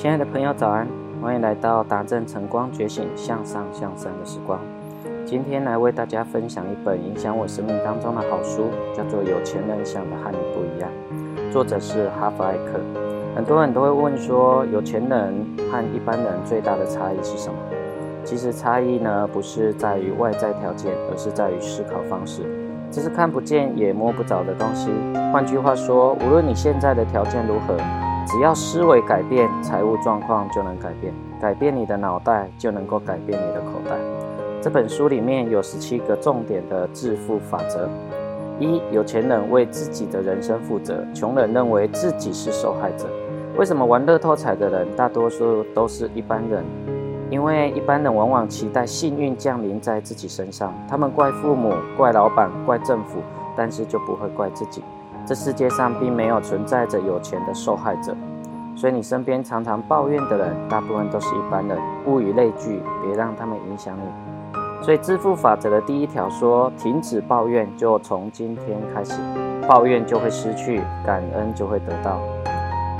亲爱的朋友，早安！欢迎来到达正晨光觉醒向上向善的时光。今天来为大家分享一本影响我生命当中的好书，叫做《有钱人想的和你不一样》，作者是哈佛艾克。很多人都会问说，有钱人和一般人最大的差异是什么？其实差异呢，不是在于外在条件，而是在于思考方式。这是看不见也摸不着的东西。换句话说，无论你现在的条件如何，只要思维改变，财务状况就能改变。改变你的脑袋，就能够改变你的口袋。这本书里面有十七个重点的致富法则。一、有钱人为自己的人生负责，穷人认为自己是受害者。为什么玩乐透彩的人大多数都是一般人？因为一般人往往期待幸运降临在自己身上，他们怪父母、怪老板、怪政府，但是就不会怪自己。这世界上并没有存在着有钱的受害者，所以你身边常常抱怨的人，大部分都是一般人。物以类聚，别让他们影响你。所以致富法则的第一条说：停止抱怨，就从今天开始，抱怨就会失去，感恩就会得到。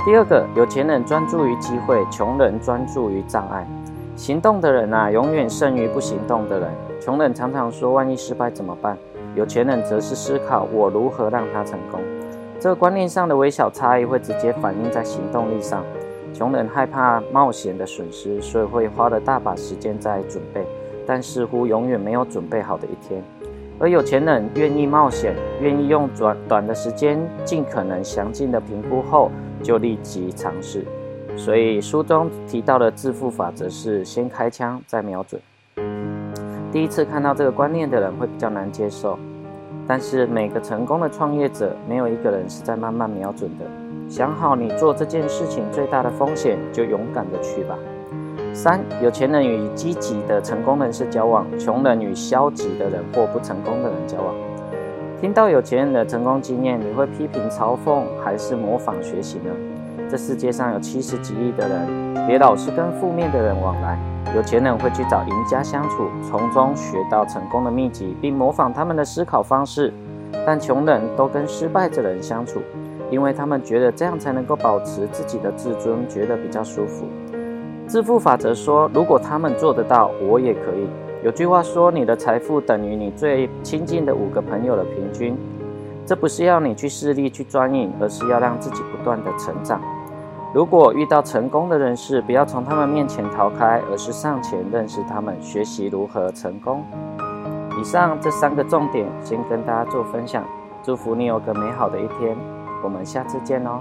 第二个，有钱人专注于机会，穷人专注于障碍。行动的人啊，永远胜于不行动的人。穷人常常说：“万一失败怎么办？”有钱人则是思考：“我如何让他成功？”这个观念上的微小差异会直接反映在行动力上。穷人害怕冒险的损失，所以会花了大把时间在准备，但似乎永远没有准备好的一天。而有钱人愿意冒险，愿意用短短的时间，尽可能详尽的评估后，就立即尝试。所以书中提到的致富法则是先开枪再瞄准。第一次看到这个观念的人会比较难接受，但是每个成功的创业者没有一个人是在慢慢瞄准的。想好你做这件事情最大的风险，就勇敢的去吧。三有钱人与积极的成功人士交往，穷人与消极的人或不成功的人交往。听到有钱人的成功经验，你会批评、嘲讽还是模仿学习呢？这世界上有七十几亿的人，别老是跟负面的人往来。有钱人会去找赢家相处，从中学到成功的秘籍，并模仿他们的思考方式。但穷人都跟失败者人相处，因为他们觉得这样才能够保持自己的自尊，觉得比较舒服。致富法则说，如果他们做得到，我也可以。有句话说，你的财富等于你最亲近的五个朋友的平均。这不是要你去势力去钻营，而是要让自己不断的成长。如果遇到成功的人士，不要从他们面前逃开，而是上前认识他们，学习如何成功。以上这三个重点，先跟大家做分享。祝福你有个美好的一天，我们下次见哦。